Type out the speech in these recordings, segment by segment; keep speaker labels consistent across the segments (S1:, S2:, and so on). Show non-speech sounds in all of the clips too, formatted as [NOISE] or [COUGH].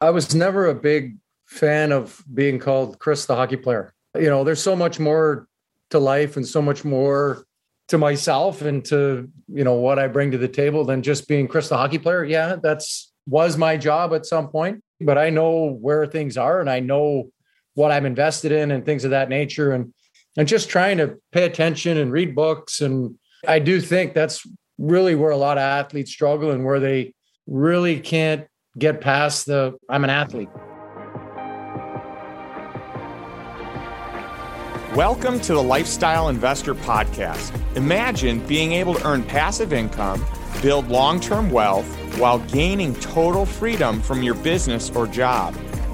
S1: I was never a big fan of being called Chris the hockey player. You know, there's so much more to life and so much more to myself and to, you know, what I bring to the table than just being Chris the hockey player. Yeah, that's was my job at some point, but I know where things are and I know what I'm invested in and things of that nature and and just trying to pay attention and read books and I do think that's really where a lot of athletes struggle and where they really can't get past the I'm an athlete.
S2: Welcome to the Lifestyle Investor Podcast. Imagine being able to earn passive income, build long term wealth, while gaining total freedom from your business or job.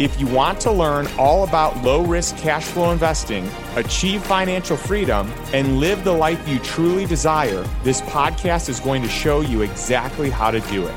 S2: If you want to learn all about low risk cash flow investing, achieve financial freedom, and live the life you truly desire, this podcast is going to show you exactly how to do it.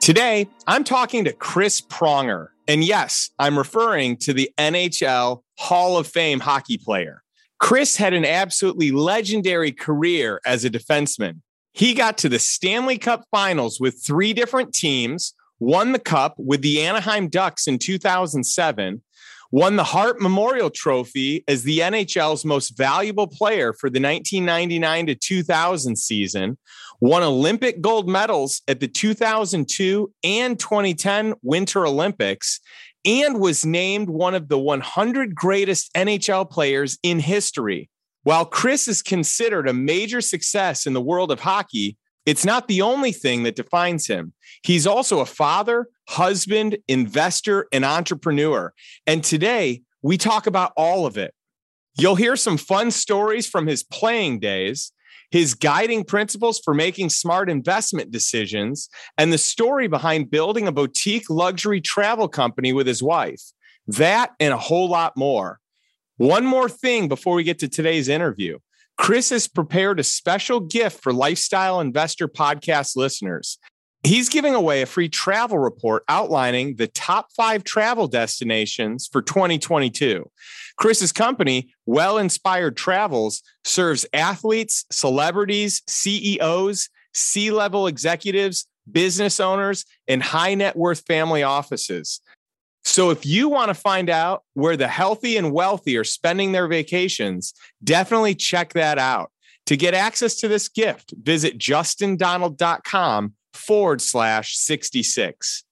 S2: Today, I'm talking to Chris Pronger. And yes, I'm referring to the NHL Hall of Fame hockey player. Chris had an absolutely legendary career as a defenseman. He got to the Stanley Cup finals with three different teams won the cup with the Anaheim Ducks in 2007, won the Hart Memorial Trophy as the NHL's most valuable player for the 1999 to 2000 season, won Olympic gold medals at the 2002 and 2010 Winter Olympics, and was named one of the 100 greatest NHL players in history. While Chris is considered a major success in the world of hockey, it's not the only thing that defines him. He's also a father, husband, investor, and entrepreneur. And today we talk about all of it. You'll hear some fun stories from his playing days, his guiding principles for making smart investment decisions, and the story behind building a boutique luxury travel company with his wife. That and a whole lot more. One more thing before we get to today's interview. Chris has prepared a special gift for Lifestyle Investor Podcast listeners. He's giving away a free travel report outlining the top five travel destinations for 2022. Chris's company, Well Inspired Travels, serves athletes, celebrities, CEOs, C level executives, business owners, and high net worth family offices. So if you want to find out where the healthy and wealthy are spending their vacations, definitely check that out. To get access to this gift, visit justindonald.com forward slash 66.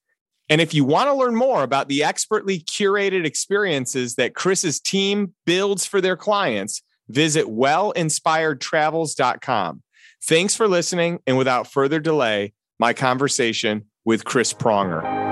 S2: And if you want to learn more about the expertly curated experiences that Chris's team builds for their clients, visit wellinspiredtravels.com. Thanks for listening. And without further delay, my conversation with Chris Pronger.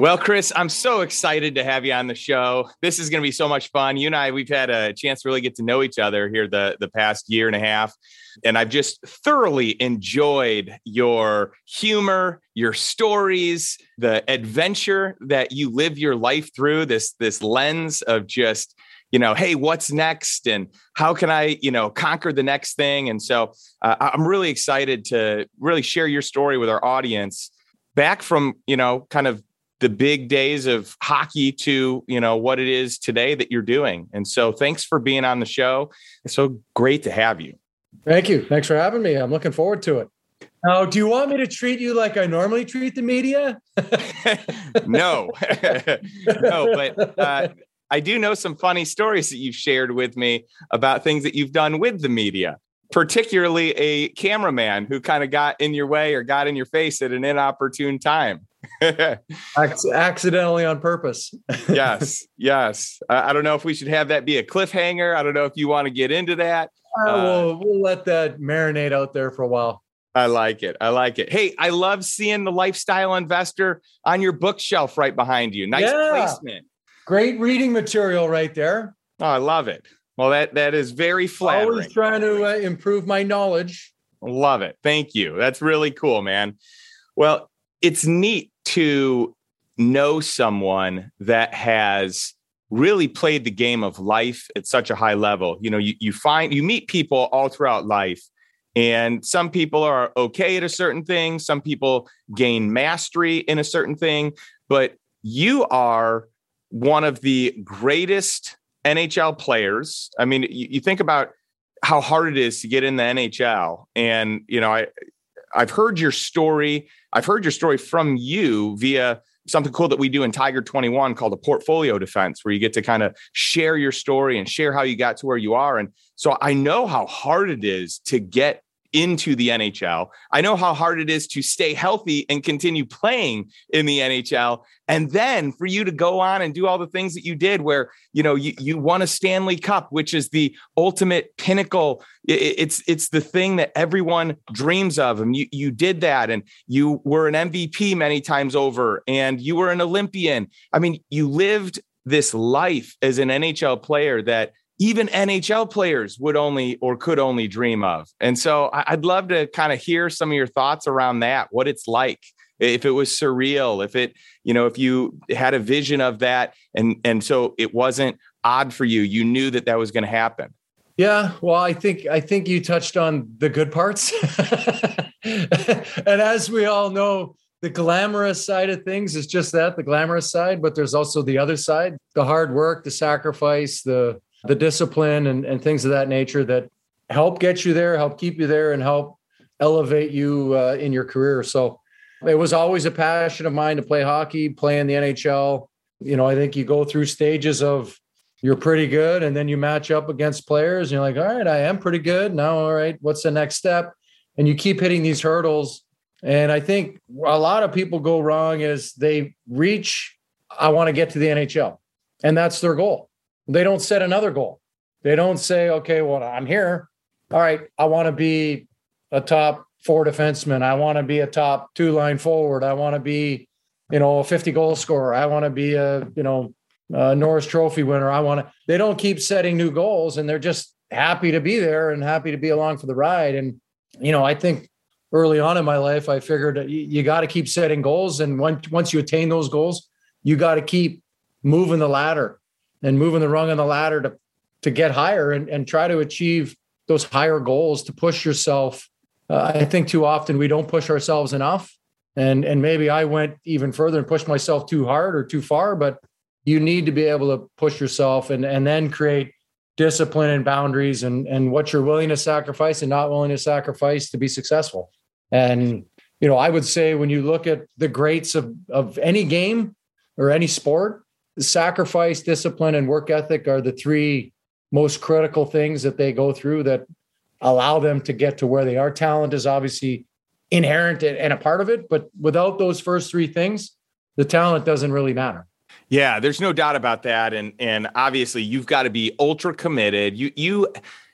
S2: Well, Chris, I'm so excited to have you on the show. This is going to be so much fun. You and I, we've had a chance to really get to know each other here the, the past year and a half. And I've just thoroughly enjoyed your humor, your stories, the adventure that you live your life through, this, this lens of just, you know, hey, what's next? And how can I, you know, conquer the next thing? And so uh, I'm really excited to really share your story with our audience back from, you know, kind of the big days of hockey to you know what it is today that you're doing. And so thanks for being on the show. It's so great to have you.
S1: Thank you. Thanks for having me. I'm looking forward to it. Now do you want me to treat you like i normally treat the media? [LAUGHS]
S2: No. [LAUGHS] No but uh, i do know some funny stories that you've shared with me about things that you've done with the media particularly a cameraman who kind of got in your way or got in your face at an inopportune time [LAUGHS]
S1: accidentally on purpose. [LAUGHS]
S2: yes, yes. I, I, don't know if we should have that be a cliffhanger. I don't know if you want to get into that.
S1: Uh, we'll, we'll let that marinate out there for a while.
S2: I like it. I like it. Hey, I love seeing the lifestyle investor on your bookshelf right behind you. Nice yeah. placement.
S1: Great reading material right there.
S2: Oh, I love it. Well, that that is very flattering.
S1: Always trying to uh, improve my knowledge.
S2: Love it. Thank you. That's really cool, man. Well, it's neat to know someone that has really played the game of life at such a high level. You know, you, you find you meet people all throughout life, and some people are okay at a certain thing, some people gain mastery in a certain thing, but you are one of the greatest NHL players. I mean, you, you think about how hard it is to get in the NHL. And, you know, I I've heard your story. I've heard your story from you via something cool that we do in Tiger 21 called a portfolio defense, where you get to kind of share your story and share how you got to where you are. And so I know how hard it is to get into the NHL. I know how hard it is to stay healthy and continue playing in the NHL. And then for you to go on and do all the things that you did, where you know you, you won a Stanley Cup, which is the ultimate pinnacle. It's it's the thing that everyone dreams of. And you you did that, and you were an MVP many times over, and you were an Olympian. I mean, you lived this life as an NHL player that even NHL players would only or could only dream of. And so I'd love to kind of hear some of your thoughts around that, what it's like, if it was surreal, if it, you know, if you had a vision of that and and so it wasn't odd for you, you knew that that was going to happen.
S1: Yeah, well, I think I think you touched on the good parts. [LAUGHS] and as we all know, the glamorous side of things is just that, the glamorous side, but there's also the other side, the hard work, the sacrifice, the the discipline and, and things of that nature that help get you there, help keep you there, and help elevate you uh, in your career. So it was always a passion of mine to play hockey, play in the NHL. You know, I think you go through stages of you're pretty good, and then you match up against players, and you're like, all right, I am pretty good. Now, all right, what's the next step? And you keep hitting these hurdles. And I think a lot of people go wrong is they reach, I want to get to the NHL. And that's their goal they don't set another goal. They don't say, okay, well, I'm here. All right, I want to be a top four defenseman. I want to be a top two line forward. I want to be, you know, a 50 goal scorer. I want to be a, you know, a Norris Trophy winner. I want to. They don't keep setting new goals, and they're just happy to be there and happy to be along for the ride. And you know, I think early on in my life, I figured you, you got to keep setting goals, and once once you attain those goals, you got to keep moving the ladder and moving the rung on the ladder to to get higher and, and try to achieve those higher goals to push yourself. Uh, I think too often we don't push ourselves enough. And, and maybe I went even further and pushed myself too hard or too far, but you need to be able to push yourself and, and then create discipline and boundaries and, and what you're willing to sacrifice and not willing to sacrifice to be successful. And, you know, I would say when you look at the greats of, of any game or any sport, sacrifice, discipline, and work ethic are the three most critical things that they go through that allow them to get to where they are. Talent is obviously inherent and a part of it, but without those first three things, the talent doesn't really matter.
S2: Yeah, there's no doubt about that, and and obviously you've got to be ultra committed. You you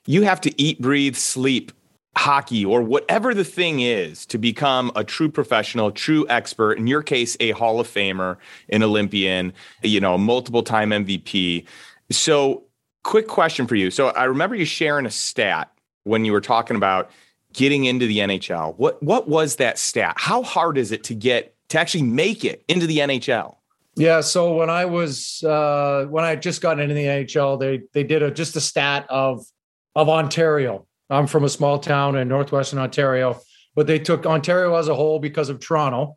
S2: you have to eat, breathe, sleep hockey or whatever the thing is to become a true professional, true expert, in your case, a Hall of Famer, an Olympian, you know, multiple time MVP. So, quick question for you. So, I remember you sharing a stat when you were talking about getting into the NHL. What what was that stat? How hard is it to get to actually make it into the NHL?
S1: Yeah, so when I was uh, when I just got into the NHL, they they did a just a stat of of Ontario I'm from a small town in northwestern Ontario, but they took Ontario as a whole because of Toronto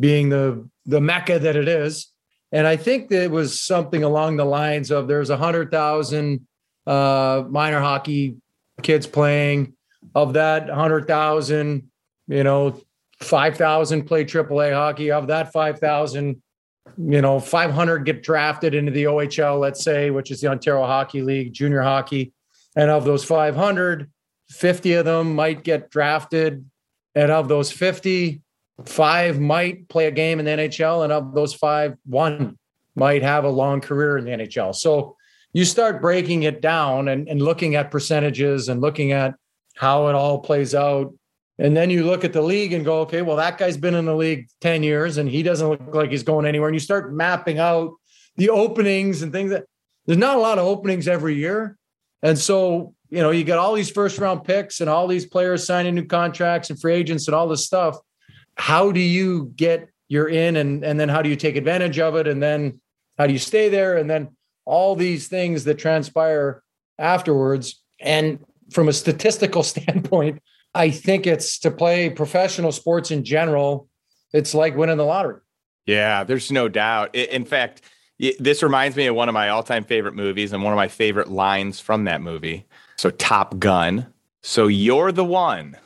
S1: being the the mecca that it is. And I think that it was something along the lines of there's a hundred thousand uh, minor hockey kids playing. Of that hundred thousand, you know, five thousand play AAA hockey. Of that five thousand, you know, 500 get drafted into the OHL, let's say, which is the Ontario Hockey League, junior hockey. And of those 500, 50 of them might get drafted. And of those 50, five might play a game in the NHL. And of those five, one might have a long career in the NHL. So you start breaking it down and, and looking at percentages and looking at how it all plays out. And then you look at the league and go, okay, well, that guy's been in the league 10 years and he doesn't look like he's going anywhere. And you start mapping out the openings and things that there's not a lot of openings every year. And so you know, you got all these first round picks and all these players signing new contracts and free agents and all this stuff. How do you get your in and and then how do you take advantage of it? And then how do you stay there? And then all these things that transpire afterwards. And from a statistical [LAUGHS] standpoint i think it's to play professional sports in general it's like winning the lottery.
S2: Yeah there's no doubt. In fact this reminds me of one of my all-time favorite movies and one of my favorite lines from that movie so top gun. So you're the one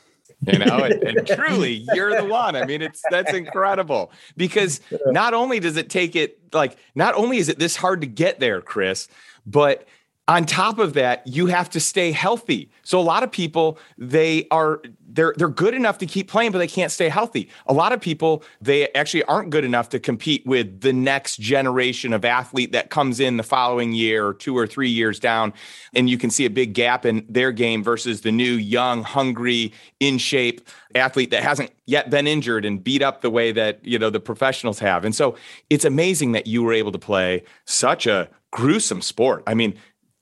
S2: you know and, and, [LAUGHS] truly you're the one. I mean it's that's incredible because not only does it take it like not only is it this hard to get there chris but on top of that you have to stay healthy. So a lot of people they are they're they're good enough to keep playing but they can't stay healthy. A lot of people they actually aren't good enough to compete with the next generation of athlete that comes in the following year or two or three years down and you can see a big gap in their game versus the new young hungry in shape athlete that hasn't yet been injured and beat up the way that you know the professionals have. And so it's amazing that you were able to play such a gruesome sport. I mean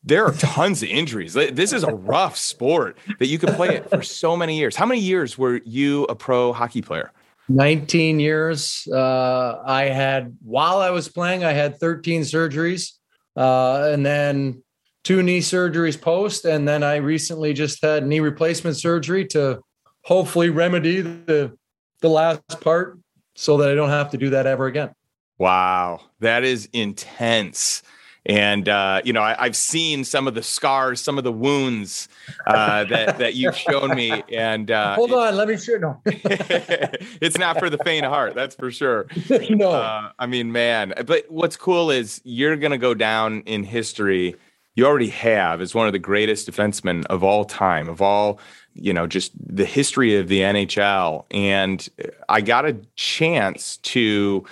S2: there are tons of injuries. This is a rough sport that you could play it for so many years. How many years were you a pro hockey player?
S1: 19 years. Uh, I had, while I was playing, I had 13 surgeries uh, and then two knee surgeries post. And then I recently just had knee replacement surgery to hopefully remedy the, the last part so that I don't have to do that ever again.
S2: Wow. That is intense. And uh, you know, I, have seen some of the scars, some of the wounds uh, that that you've shown me. And uh,
S1: hold on, let me show. No, [LAUGHS]
S2: it's not for the faint of heart, that's for sure. [LAUGHS]
S1: no,
S2: uh, I mean, man. But what's cool is you're going to go down in history. You already have as one of the greatest defensemen of all time, of all you know, just the history of the NHL. And I got a chance to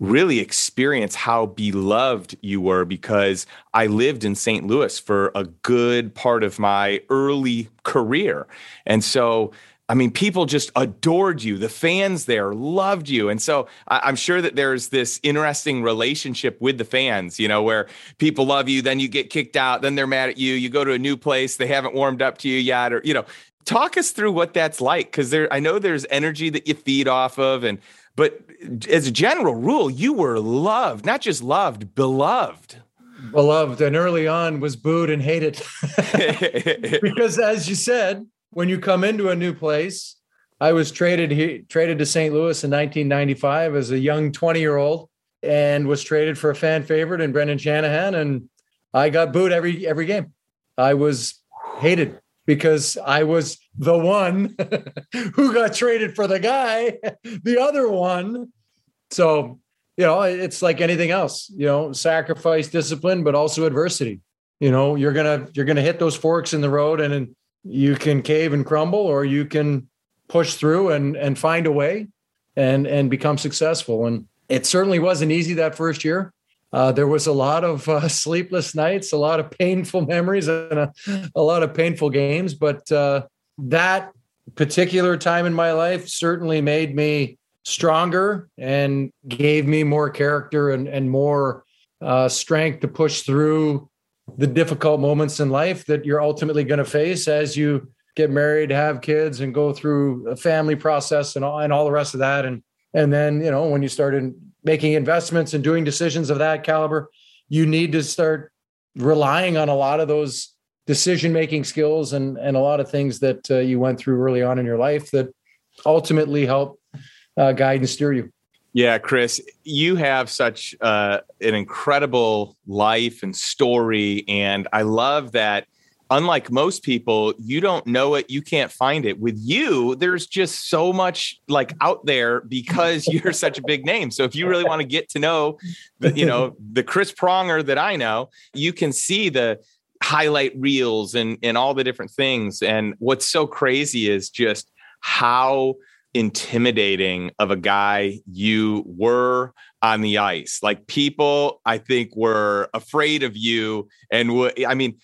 S2: really experience how beloved you were because I lived in St. Louis for a good part of my early career. And so, I mean, people just adored you. The fans there loved you. And so I'm sure that there's this interesting relationship with the fans, you know, where people love you, then you get kicked out, then they're mad at you. You go to a new place, they haven't warmed up to you yet, or, you know, talk us through what that's like because there i know there's energy that you feed off of and but as a general rule, you were loved, not just loved, beloved.
S1: Beloved, and early on was booed and hated. [LAUGHS] because as you said, when you come into a new place, I was traded he, traded to St. Louis in 1995 as a young 20 year old, and was traded for a fan favorite in Brendan Shanahan, and I got booed every every game. I was hated because I was the one [LAUGHS] who got traded for the guy, the other one. So, you know, it's like anything else, you know, sacrifice, discipline, but also adversity. You know, you're going to you're going to hit those forks in the road and you can cave and crumble or you can push through and and find a way and and become successful and it certainly wasn't easy that first year uh, there was a lot of uh, [LAUGHS] sleepless nights, a lot of painful memories, and a, a lot of painful games. But uh, that particular time in my life certainly made me stronger and gave me more character and, and more uh, strength to push through the difficult moments in life that you're ultimately going to face as you get married, have kids, and go through a family process and all, and all the rest of that. And and then you know when you started making investments and doing decisions of that caliber, you need to start relying on a lot of those decision making skills and and a lot of things that uh, you went through early on in your life that ultimately help uh, guide and steer you.
S2: Yeah, Chris, you have such uh, an incredible life and story, and I love that unlike most people, you don't know it, you can't find it. With you, there's just so much like out there because [LAUGHS] you're such a big name. So if you really want to get to know the, you know, the Chris Pronger that I know, you can see the highlight reels and and all the different things. And what's so crazy is just how intimidating of a guy you were on the ice. Like people, I think, were afraid of you. And w- I mean,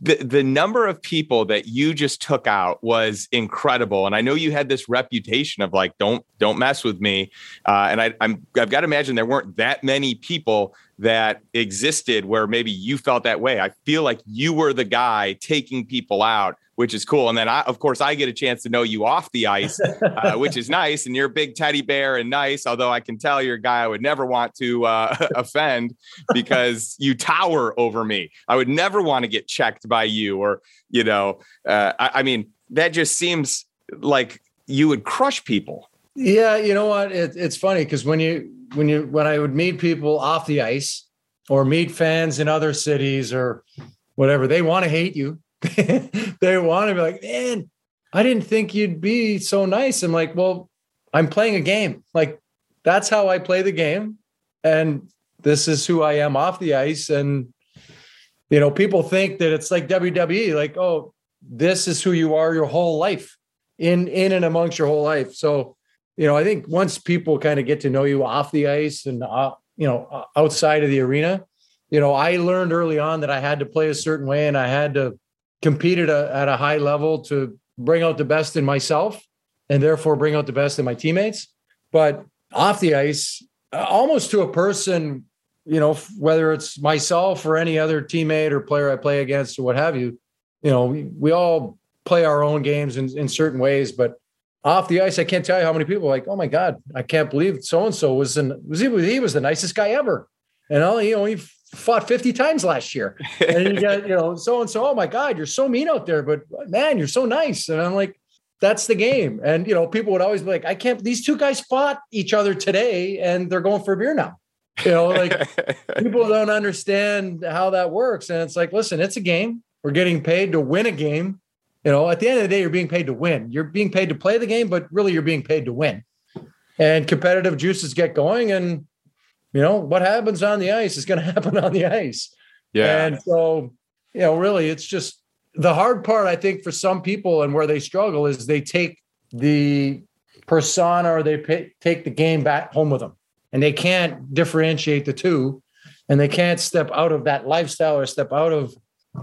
S2: the the number of people that you just took out was incredible. And i know you had this reputation of like don't don't mess with me. Uh, and I, i'm i've got to imagine there weren't that many people that existed where maybe you felt that way. I feel like you were the guy taking people out which is cool. And then, I, of course, I get a chance to know you off the ice, uh, [LAUGHS] which is nice. And you're a big teddy bear and nice, although I can tell you're a guy I would never want to uh, [LAUGHS] offend because [LAUGHS] you tower over me. I would never want to get checked by you, or you know, uh, I, I mean, that just seems like you would crush people.
S1: Yeah, you know what? It, it's funny because when you when you when I would meet people off the ice or meet fans in other cities or whatever, they want to hate you [LAUGHS] they want to be like, man, I didn't think you'd be so nice. I'm like, well, I'm playing a game. Like that's how I play the game. And this is who I am off the ice. And, you know, people think that it's like WWE, like, oh, this is who you are your whole life in, in and amongst your whole life. So, you know, I think once people kind of get to know you off the ice and, uh, you know, outside of the arena, you know, I learned early on that I had to play a certain way and I had to competed a, at a high level to bring out the best in myself and therefore bring out the best in my teammates. But off the ice, almost to a person, you know, whether it's myself or any other teammate or player I play against or what have you, you know, we, we all play our own games in, in certain ways, but off the ice, I can't tell you how many people like, oh my God, I can't believe so and so was in was he, he was the nicest guy ever. And all you know, he fought 50 times last year. And you got, you know, so and so, oh my God, you're so mean out there, but man, you're so nice. And I'm like, that's the game. And, you know, people would always be like, I can't, these two guys fought each other today and they're going for a beer now. You know, like [LAUGHS] people don't understand how that works. And it's like, listen, it's a game. We're getting paid to win a game. You know, at the end of the day, you're being paid to win. You're being paid to play the game, but really you're being paid to win. And competitive juices get going. And you know, what happens on the ice is going [LAUGHS] to happen on the ice.
S2: Yeah.
S1: And so, you know, really, it's just the hard part, I think, for some people and where they struggle is they take the persona or they pay, take the game back home with them and they can't differentiate the two and they can't step out of that lifestyle or step out of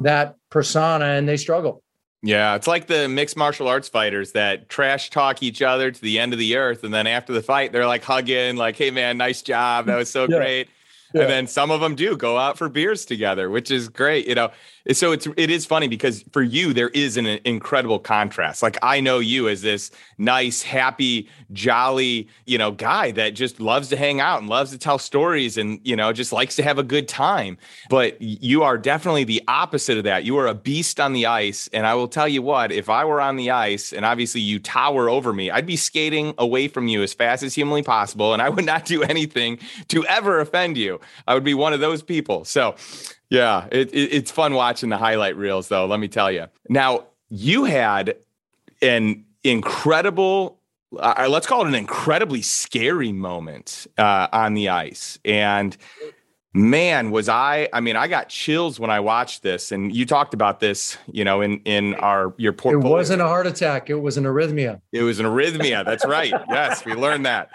S1: that persona and they struggle.
S2: Yeah, it's like the mixed martial arts fighters that trash talk each other to the end of the earth. And then after the fight, they're like hugging, like, hey, man, nice job. That was so [LAUGHS] yeah. great. Yeah. And then some of them do go out for beers together, which is great. You know, so it's it is funny because for you there is an incredible contrast. Like I know you as this nice, happy, jolly, you know, guy that just loves to hang out and loves to tell stories and you know just likes to have a good time. But you are definitely the opposite of that. You are a beast on the ice, and I will tell you what: if I were on the ice and obviously you tower over me, I'd be skating away from you as fast as humanly possible, and I would not do [LAUGHS] anything to ever offend you. I would be one of those people. So yeah, it, it, it's fun watching the highlight reels, though. Let me tell you. Now, you had an incredible, uh, let's call it an incredibly scary moment uh, on the ice, and man, was I! I mean, I got chills when I watched this, and you talked about this, you know, in in our your portfolio.
S1: It wasn't a heart attack; it was an arrhythmia.
S2: It was an arrhythmia. That's right. yes, we learned that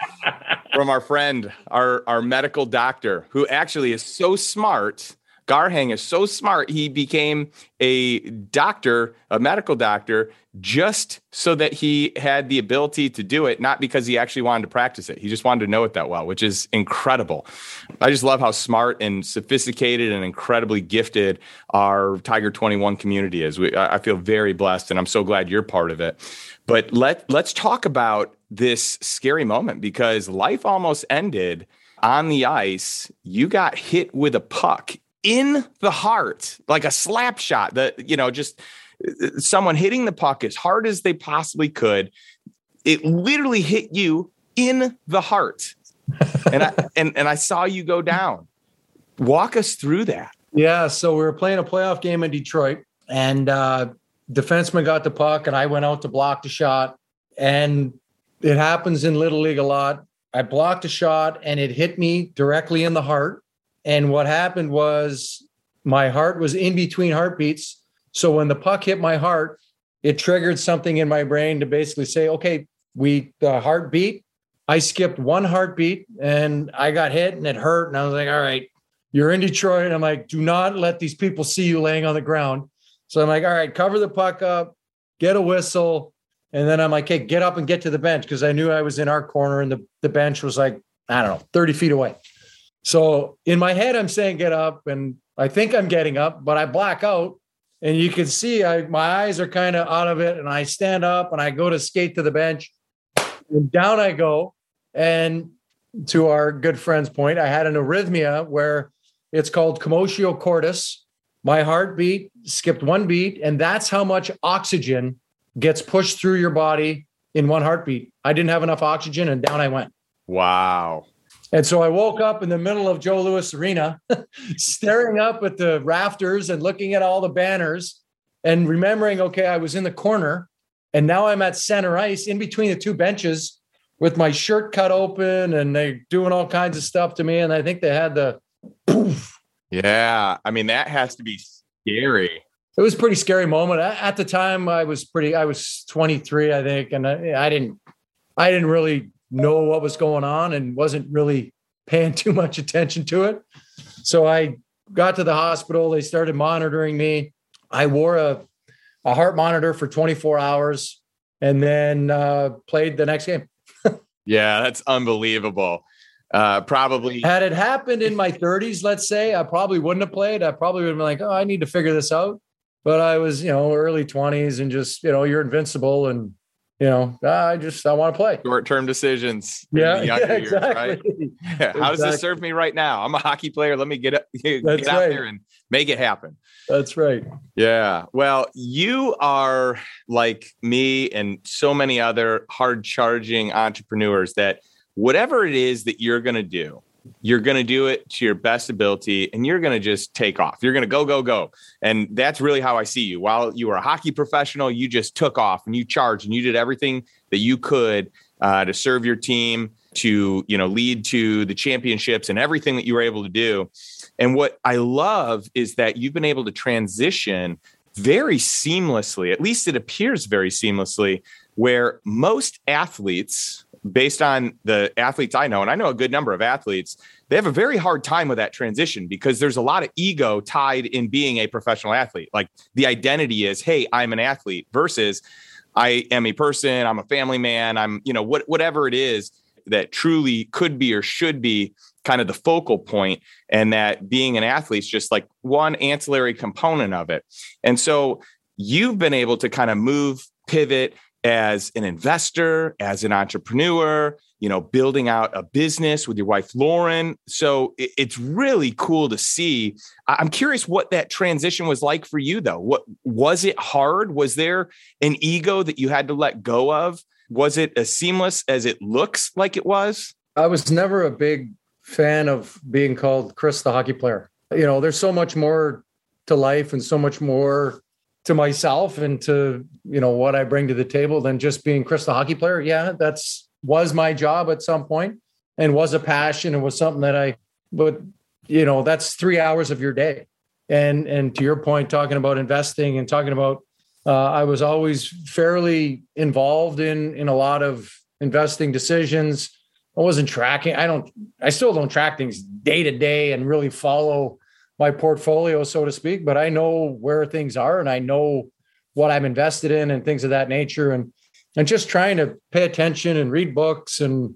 S2: from our friend, our our medical doctor, who actually is so smart Garhang is so smart, he became a doctor, a medical doctor, just so that he had the ability to do it, not because he actually wanted to practice it. He just wanted to know it that well, which is incredible. I just love how smart and sophisticated and incredibly gifted our Tiger 21 community is. We, I feel very blessed, and I'm so glad you're part of it. But let let's talk about this scary moment because life almost ended on the ice. You got hit with a puck in the heart, like a slap shot that, you know, just uh, someone hitting the puck as hard as they possibly could. It literally hit you in the heart. and I [LAUGHS] and, and I saw you go down. Walk us through that.
S1: Yeah. So we were playing a playoff game in Detroit, and uh defenseman got the puck, and I went out to block the shot. And it happens in Little League a lot. I blocked a shot and it hit me directly in the heart. And what happened was my heart was in between heartbeats. So when the puck hit my heart, it triggered something in my brain to basically say, okay, we the heartbeat. I skipped one heartbeat and I got hit and it hurt. And I was like, all right, you're in Detroit. And I'm like, do not let these people see you laying on the ground. So I'm like, all right, cover the puck up, get a whistle. And then I'm like, hey, get up and get to the bench because I knew I was in our corner and the, the bench was like, I don't know, 30 feet away. So in my head, I'm saying get up and I think I'm getting up, but I black out and you can see I, my eyes are kind of out of it. And I stand up and I go to skate to the bench and down I go. And to our good friend's point, I had an arrhythmia where it's called commotio cordis. My heartbeat skipped one beat, and that's how much oxygen gets pushed through your body in one heartbeat. I didn't have enough oxygen, and down I went.
S2: Wow.
S1: And so I woke up in the middle of Joe Louis Arena, [LAUGHS] staring up at the rafters and looking at all the banners and remembering, okay, I was in the corner and now I'm at center ice in between the two benches with my shirt cut open and they doing all kinds of stuff to me. And I think they had the poof. [CLEARS THROAT]
S2: Yeah. I mean, that has to be scary.
S1: It was a pretty scary moment. At the time, I was pretty, I was 23, I think. And I, I didn't, I didn't really know what was going on and wasn't really paying [LAUGHS] too much attention to it. So I got to the hospital. They started monitoring me. I wore a, a heart monitor for 24 hours and then uh, played the next game. [LAUGHS]
S2: yeah, that's unbelievable. Uh, probably
S1: had it happened in my 30s, let's say, I probably wouldn't have played. I probably would have been like, oh, I need to figure this out. But I was, you know, early 20s and just, you know, you're invincible and you know, ah, I just I want to play.
S2: Short term decisions.
S1: Yeah, yeah exactly.
S2: Years, right? [LAUGHS] yeah. How exactly. does this serve me right now? I'm a hockey player. Let me get, up, [LAUGHS] get out right. there and make it happen.
S1: That's right.
S2: Yeah. Well, you are like me and so many other hard charging entrepreneurs that whatever it is that you're going to do, you're going to do it to your best ability and you're going to just take off. You're going to go, go, go. And that's really how I see you. While you were a hockey professional, you just took off and you charged and you did everything that you could uh, to serve your team, to, you know, lead to the championships and everything that you were able to do. And what I love is that you've been able to transition very seamlessly, at least it appears very seamlessly, where most athletes, based on the athletes I know, and I know a good number of athletes, they have a very hard time with that transition because there's a lot of ego tied in being a professional athlete. Like the identity is, hey, I'm an athlete versus I am a person, I'm a family man, I'm, you know, what whatever it is that truly could be or should be kind of the focal point and that being an athlete is just like one ancillary component of it. And so you've been able to kind of move, pivot, as an investor, as an entrepreneur, you know, building out a business with your wife, Lauren. So it's really cool to see. I'm curious what that transition was like for you, though. What was it hard? Was there an ego that you had to let go of? Was it as seamless as it looks like it was?
S1: I was never a big fan of being called Chris the hockey player. You know, there's so much more to life and so much more to myself and to you know what I bring to the table than just being Chris the hockey player. Yeah, that's was my job at some point and was a passion and was something that I but you know that's three hours of your day. And and to your point, talking about investing and talking about uh, I was always fairly involved in in a lot of investing decisions. I wasn't tracking. I don't. I still don't track things day to day and really follow my portfolio, so to speak, but I know where things are and I know what I'm invested in and things of that nature. And and just trying to pay attention and read books and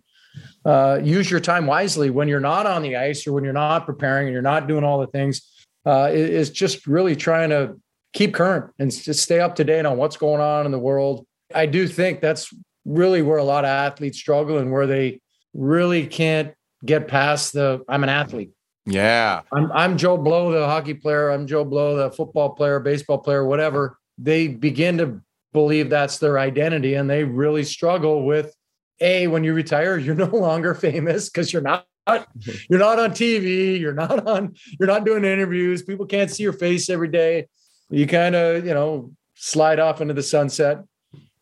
S1: uh, use your time wisely when you're not on the ice or when you're not preparing and you're not doing all the things uh, is just really trying to keep current and just stay up to date on what's going on in the world. I do think that's really where a lot of athletes struggle and where they really can't get past the I'm an athlete.
S2: Yeah.
S1: I'm, I'm Joe Blow, the hockey player. I'm Joe Blow, the football player, baseball player, whatever. They begin to believe that's their identity and they really struggle with a when you retire [LAUGHS] you're no longer famous because you're not [LAUGHS] you're not on TV you're not on you're not doing interviews people can't see your face every day you kind of you know slide off into the sunset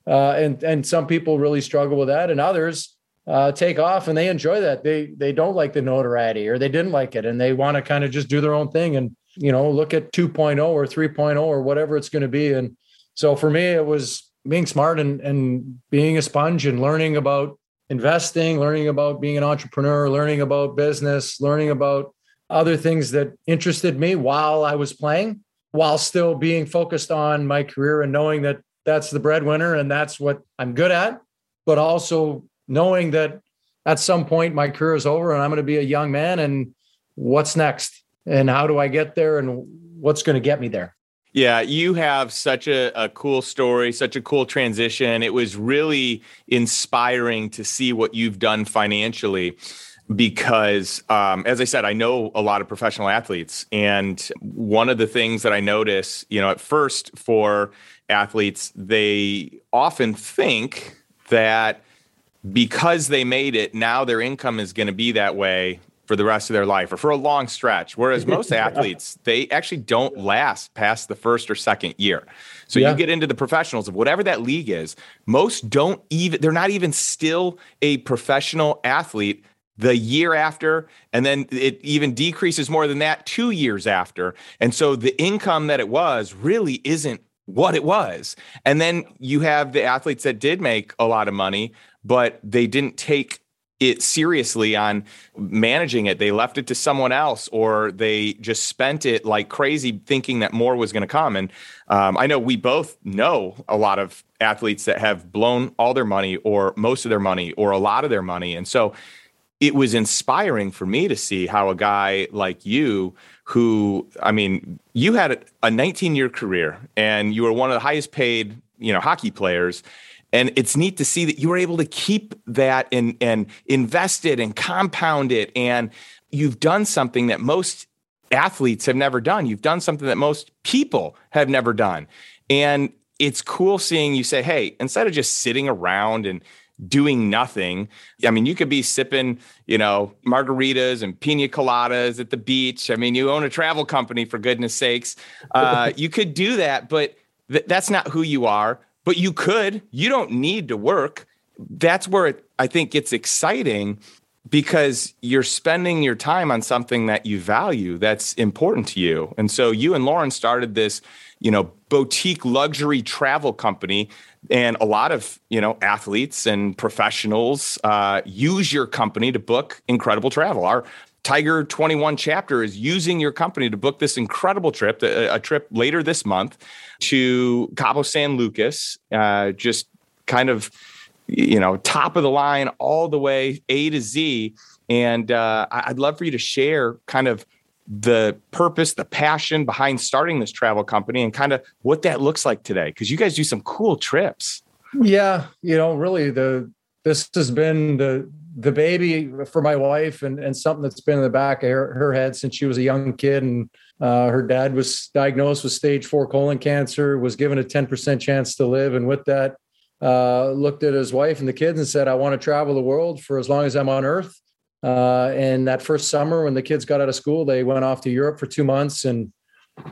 S1: uh, and and some people really struggle with that and others uh, take off and they enjoy that. They they don't like the notoriety or they didn't like it and they want to kind of just do their own thing and you know look at 2.0 or 3.0 or whatever it's going to be. And so for me, it was being smart and and being a sponge and learning about investing, learning about being an entrepreneur, learning about business, learning about other things that interested me while I was playing. while still being focused on my career and knowing that that's the breadwinner and that's what I'm good at, but also knowing that at some point my career is over and I'm going to be a young man and what's next and how do I get there and what's going to get me there.
S2: Yeah, you have such a, a cool story, such a cool transition. It was really inspiring to see what you've done financially because um, as i said i know a lot of professional athletes and one of the things that i notice you know at first for athletes they often think that because they made it now their income is going to be that way for the rest of their life or for a long stretch. Whereas [LAUGHS] most athletes, they actually don't last past the first or second year. So yeah. you get into the professionals of whatever that league is, most don't even, they're not even still a professional athlete the year after. And then it even decreases more than that two years after. And so the income that it was really isn't what it was. And then you have the athletes that did make a lot of money, but they didn't take it seriously on managing it. They left it to someone else, or they just spent it like crazy, thinking that more was going to come. And um, I know we both know a lot of athletes that have blown all their money, or most of their money, or a lot of their money. And so it was inspiring for me to see how a guy like you, who I mean, you had a 19 year career and you were one of the highest paid, you know, hockey players and it's neat to see that you were able to keep that and and invest it and compound it and you've done something that most athletes have never done you've done something that most people have never done and it's cool seeing you say hey instead of just sitting around and doing nothing. I mean, you could be sipping, you know, margaritas and pina coladas at the beach. I mean, you own a travel company for goodness sakes. Uh, [LAUGHS] you could do that, but th- that's not who you are but you could. You don't need to work. That's where it, I think it's exciting because you're spending your time on something that you value that's important to you. And so you and Lauren started this, you know, boutique luxury travel company and a lot of you know athletes and professionals uh, use your company to book incredible travel our tiger 21 chapter is using your company to book this incredible trip a, trip later this month to Cabo San Lucas, uh, just kind of, you know, top of the line all the way A to Z. And uh, I'd love for you to share kind of the purpose, the passion behind starting this travel company and kind of what that looks like today. Cause you guys do some cool trips.
S1: Yeah. You know, really the, this has been the, the baby for my wife and, and something that's been in the back of her, her head since she was a young kid. And uh, her dad was diagnosed with stage four colon cancer, was given a 10% chance to live. And with that, uh, looked at his wife and the kids and said, I want to travel the world for as long as I'm on earth. Uh, and that first summer, when the kids got out of school, they went off to Europe for two months and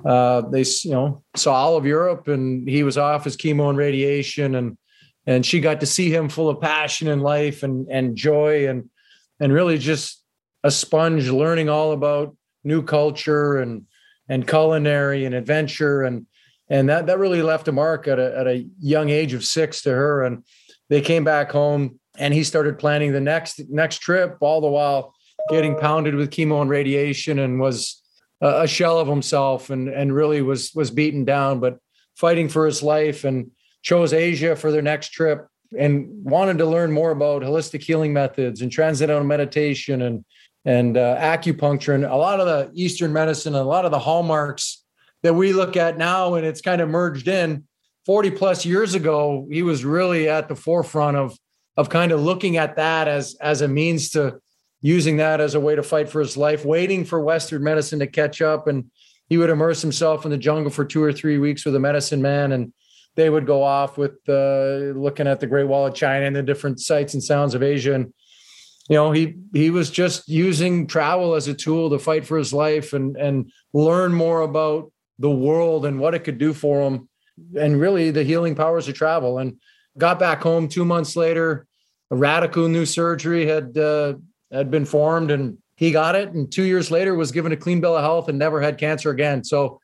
S1: uh, they, you know, saw all of Europe. And he was off his chemo and radiation, and and she got to see him full of passion and life and and joy and and really just a sponge, learning all about new culture and and culinary and adventure. And and that that really left a mark at a, at a young age of six to her. And they came back home and he started planning the next next trip all the while getting pounded with chemo and radiation and was a, a shell of himself and and really was was beaten down but fighting for his life and chose Asia for their next trip and wanted to learn more about holistic healing methods and transcendental meditation and and uh, acupuncture and a lot of the Eastern medicine and a lot of the hallmarks that we look at now, and it's kind of merged in. 40 plus years ago, he was really at the forefront of of kind of looking at that as as a means to using that as a way to fight for his life, waiting for Western medicine to catch up. And he would immerse himself in the jungle for two or three weeks with a medicine man, and they would go off with uh, looking at the Great Wall of China and the different sights and sounds of Asia. And you know he he was just using travel as a tool to fight for his life and and learn more about the world and what it could do for him and really the healing powers of travel. And got back home 2 months later a radical new surgery had uh, had been formed and he got it. And 2 years later was given a clean bill of health and never had cancer again. So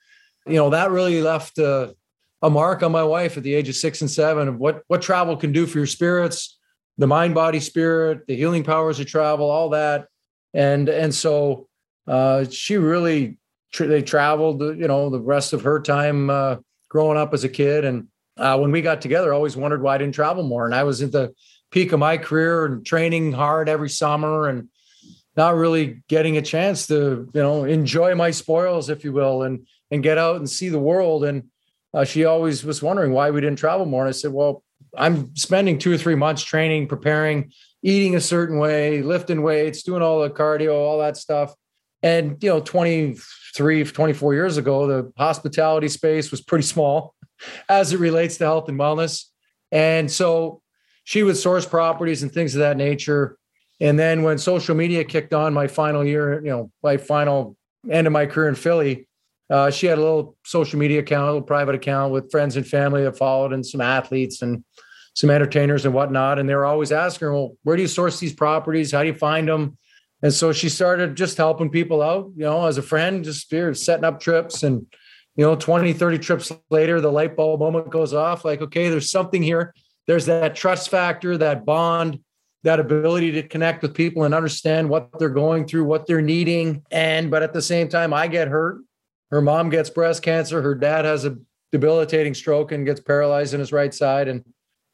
S1: you know that really left a, a mark on my wife at the age of 6 and 7 of what what travel can do for your spirits the mind, body, spirit, the healing powers of travel, all that. And and so uh, she really tr- they traveled, you know, the rest of her time uh, growing up as a kid. And uh, when we got together, I always wondered why I didn't travel more. And I was at the peak of my career and training hard every summer and not really getting a chance to, you know, enjoy my spoils, if you will, and and get out and see the world. And uh, she always was wondering why we didn't travel more. And I said, well, I'm spending two or three months training, preparing, eating a certain way, lifting weights, doing all the cardio, all that stuff. And, you know, 23, 24 years ago, the hospitality space was pretty small [LAUGHS] as it relates to health and wellness. And so she would source properties and things of that nature. And then when social media kicked on my final year, you know, my final end of my career in Philly, uh, she had a little social media account, a little private account with friends and family that followed and some athletes and some entertainers and whatnot. And they were always asking her, well, where do you source these properties? How do you find them? And so she started just helping people out, you know, as a friend, just setting up trips. And, you know, 20, 30 trips later, the light bulb moment goes off like, okay, there's something here. There's that trust factor, that bond, that ability to connect with people and understand what they're going through, what they're needing. And, but at the same time, I get hurt her mom gets breast cancer. Her dad has a debilitating stroke and gets paralyzed in his right side. And,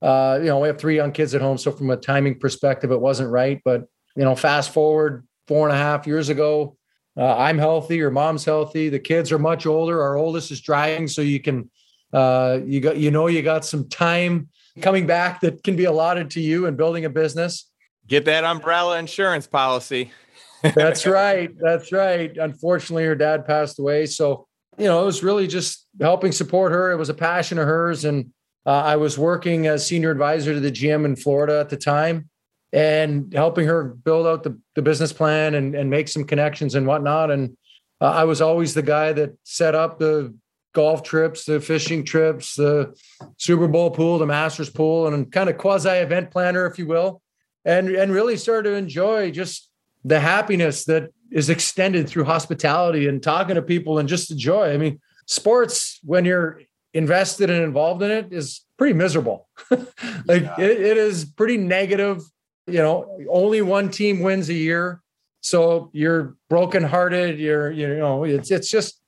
S1: uh, you know, we have three young kids at home. So from a timing perspective, it wasn't right. But, you know, fast forward four and a half years ago, uh, I'm healthy. Your mom's healthy. The kids are much older. Our oldest is driving. So you can, uh, you got, you know, you got some time coming back that can be allotted to you and building a business.
S3: Get that umbrella insurance policy.
S1: That's right. That's right. Unfortunately, her dad passed away. So, you know, it was really just helping support her. It was a passion of hers. And uh, I was working as senior advisor to the GM in Florida at the time and helping her build out the, the business plan and, and make some connections and whatnot. And uh, I was always the guy that set up the golf trips, the fishing trips, the Super Bowl pool, the Masters pool, and kind of quasi event planner, if you will. And, and really started to enjoy just the happiness that is extended through hospitality and talking to people and just the joy. I mean, sports, when you're invested and involved in it, is pretty miserable. [LAUGHS] like yeah. it, it is pretty negative. You know, only one team wins a year. So you're brokenhearted. You're, you know, it's it's just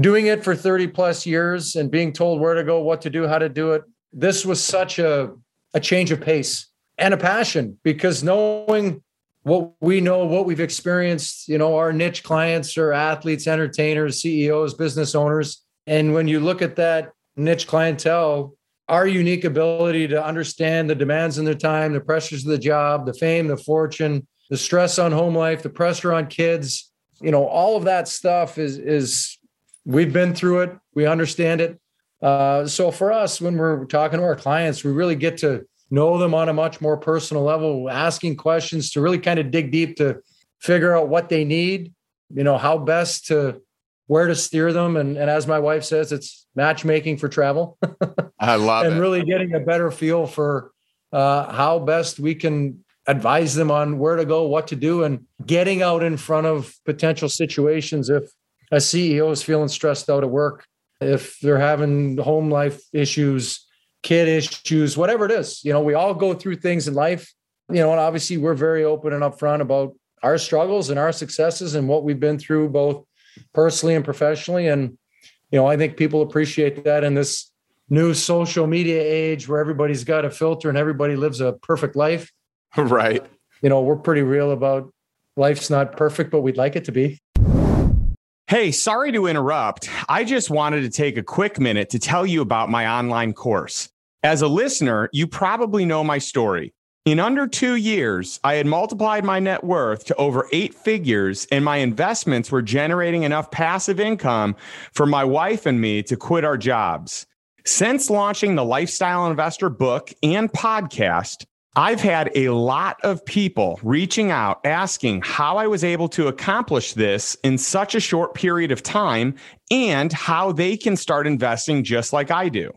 S1: doing it for 30 plus years and being told where to go, what to do, how to do it. This was such a, a change of pace and a passion because knowing what we know, what we've experienced, you know, our niche clients are athletes, entertainers, CEOs, business owners. And when you look at that niche clientele, our unique ability to understand the demands in their time, the pressures of the job, the fame, the fortune, the stress on home life, the pressure on kids, you know, all of that stuff is is we've been through it, we understand it. Uh, so for us, when we're talking to our clients, we really get to know them on a much more personal level, asking questions to really kind of dig deep to figure out what they need, you know, how best to where to steer them. And, and as my wife says, it's matchmaking for travel. [LAUGHS]
S3: I love
S1: and
S3: it.
S1: And really getting a better feel for uh, how best we can advise them on where to go, what to do, and getting out in front of potential situations if a CEO is feeling stressed out at work, if they're having home life issues, kid issues, whatever it is. You know, we all go through things in life, you know, and obviously we're very open and upfront about our struggles and our successes and what we've been through both personally and professionally. And, you know, I think people appreciate that in this new social media age where everybody's got a filter and everybody lives a perfect life. [LAUGHS]
S3: Right.
S1: You know, we're pretty real about life's not perfect, but we'd like it to be.
S3: Hey, sorry to interrupt. I just wanted to take a quick minute to tell you about my online course. As a listener, you probably know my story. In under two years, I had multiplied my net worth to over eight figures, and my investments were generating enough passive income for my wife and me to quit our jobs. Since launching the Lifestyle Investor book and podcast, I've had a lot of people reaching out asking how I was able to accomplish this in such a short period of time and how they can start investing just like I do.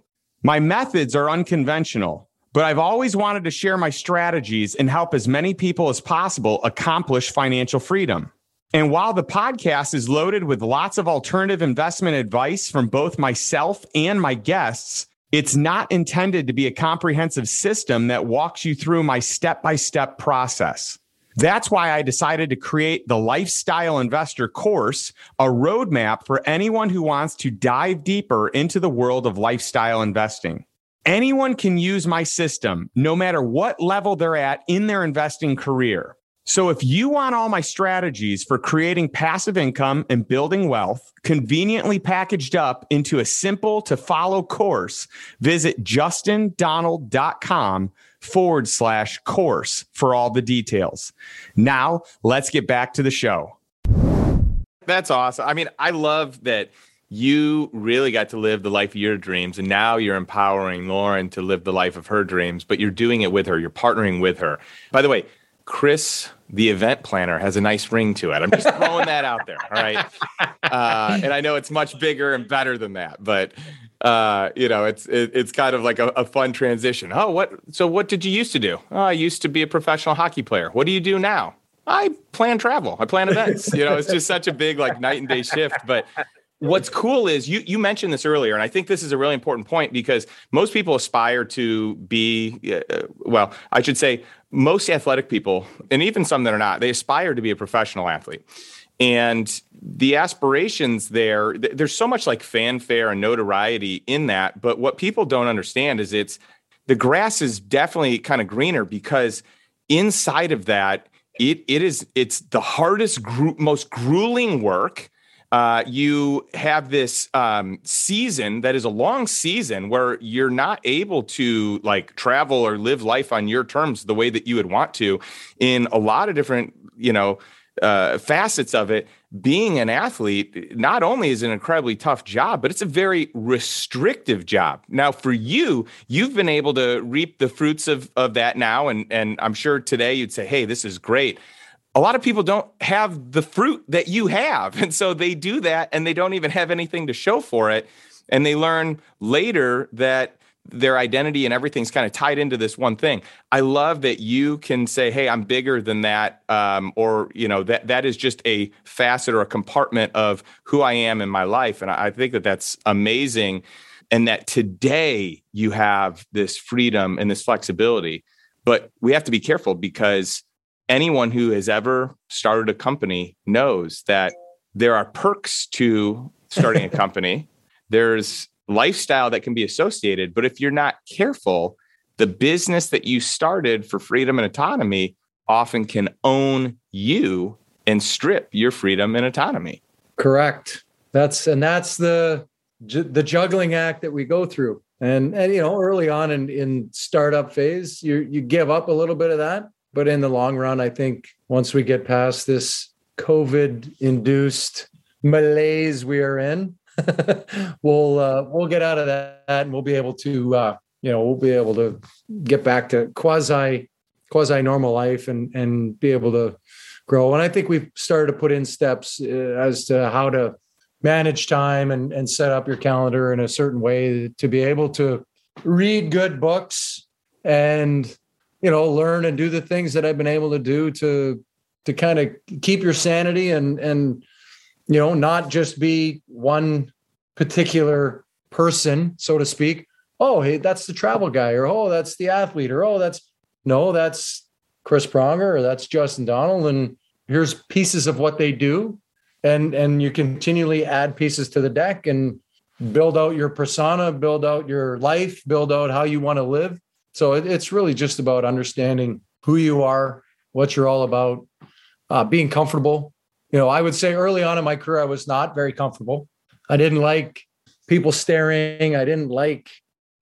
S3: My methods are unconventional, but I've always wanted to share my strategies and help as many people as possible accomplish financial freedom. And while the podcast is loaded with lots of alternative investment advice from both myself and my guests, it's not intended to be a comprehensive system that walks you through my step by step process.
S2: That's why I decided to create the Lifestyle Investor course, a roadmap for anyone who wants to dive deeper into the world of lifestyle investing. Anyone can use my system, no matter what level they're at in their investing career. So if you want all my strategies for creating passive income and building wealth conveniently packaged up into a simple to follow course, visit justindonald.com forward slash course for all the details. Now let's get back to the show. That's awesome. I mean, I love that you really got to live the life of your dreams and now you're empowering Lauren to live the life of her dreams, but you're doing it with her. You're partnering with her. By the way, Chris, the event planner, has a nice ring to it. I'm just throwing that out there. All right. [LAUGHS] Uh, and I know it's much bigger and better than that, but uh, you know, it's it, it's kind of like a, a, fun transition. Oh, what? So, what did you used to do? Oh, I used to be a professional hockey player. What do you do now? I plan travel. I plan events. you know, it's just such a big like night and day shift. But what's cool is you you mentioned this earlier, and I think this is a really important point because most people aspire to be, uh, well, I should say most athletic people, and even some that are not, they aspire to be a professional athlete. And the aspirations there, there's so much like fanfare and notoriety in that. But what people don't understand is it's the grass is definitely kind of greener because inside of that, it it is it's the hardest, gru- most grueling work uh, you have this um, season that is a long season where you're not able to like travel or live life on your terms the way that you would want to in a lot of different you know uh, facets of it being an athlete not only is an incredibly tough job but it's a very restrictive job now for you you've been able to reap the fruits of, of that now and and i'm sure today you'd say hey this is great a lot of people don't have the fruit that you have. [LAUGHS] And so they do that and they don't even have anything to show for it. And they learn later that their identity and everything's kind of tied into this one thing. I love that you can say, "Hey, I'm bigger than that," um, or you know that that is just a facet or a compartment of who I am in my life, and I think that that's amazing. And that today you have this freedom and this flexibility, but we have to be careful because anyone who has ever started a company knows that there are perks to starting a [LAUGHS] company. There's lifestyle that can be associated, but if you're not careful, the business that you started for freedom and autonomy often can own you and strip your freedom and autonomy.
S1: Correct. That's and that's the the juggling act that we go through. And and you know, early on in in startup phase, you you give up a little bit of that but in the long run, I think once we get past this COVID induced malaise we are in, [LAUGHS] we'll uh, we'll get out of that and we'll be able to uh, you know we'll be able to get back to quasi quasi normal life and and be able to grow. And I think we've started to put in steps uh, as to how to manage time and and set up your calendar in a certain way to be able to read good books and you know learn and do the things that i've been able to do to to kind of keep your sanity and and you know not just be one particular person so to speak oh hey that's the travel guy or oh that's the athlete or oh that's no that's chris pronger or that's justin donald and here's pieces of what they do and and you continually add pieces to the deck and build out your persona build out your life build out how you want to live so it, it's really just about understanding who you are, what you're all about, uh, being comfortable. You know, I would say early on in my career, I was not very comfortable. I didn't like people staring. I didn't like,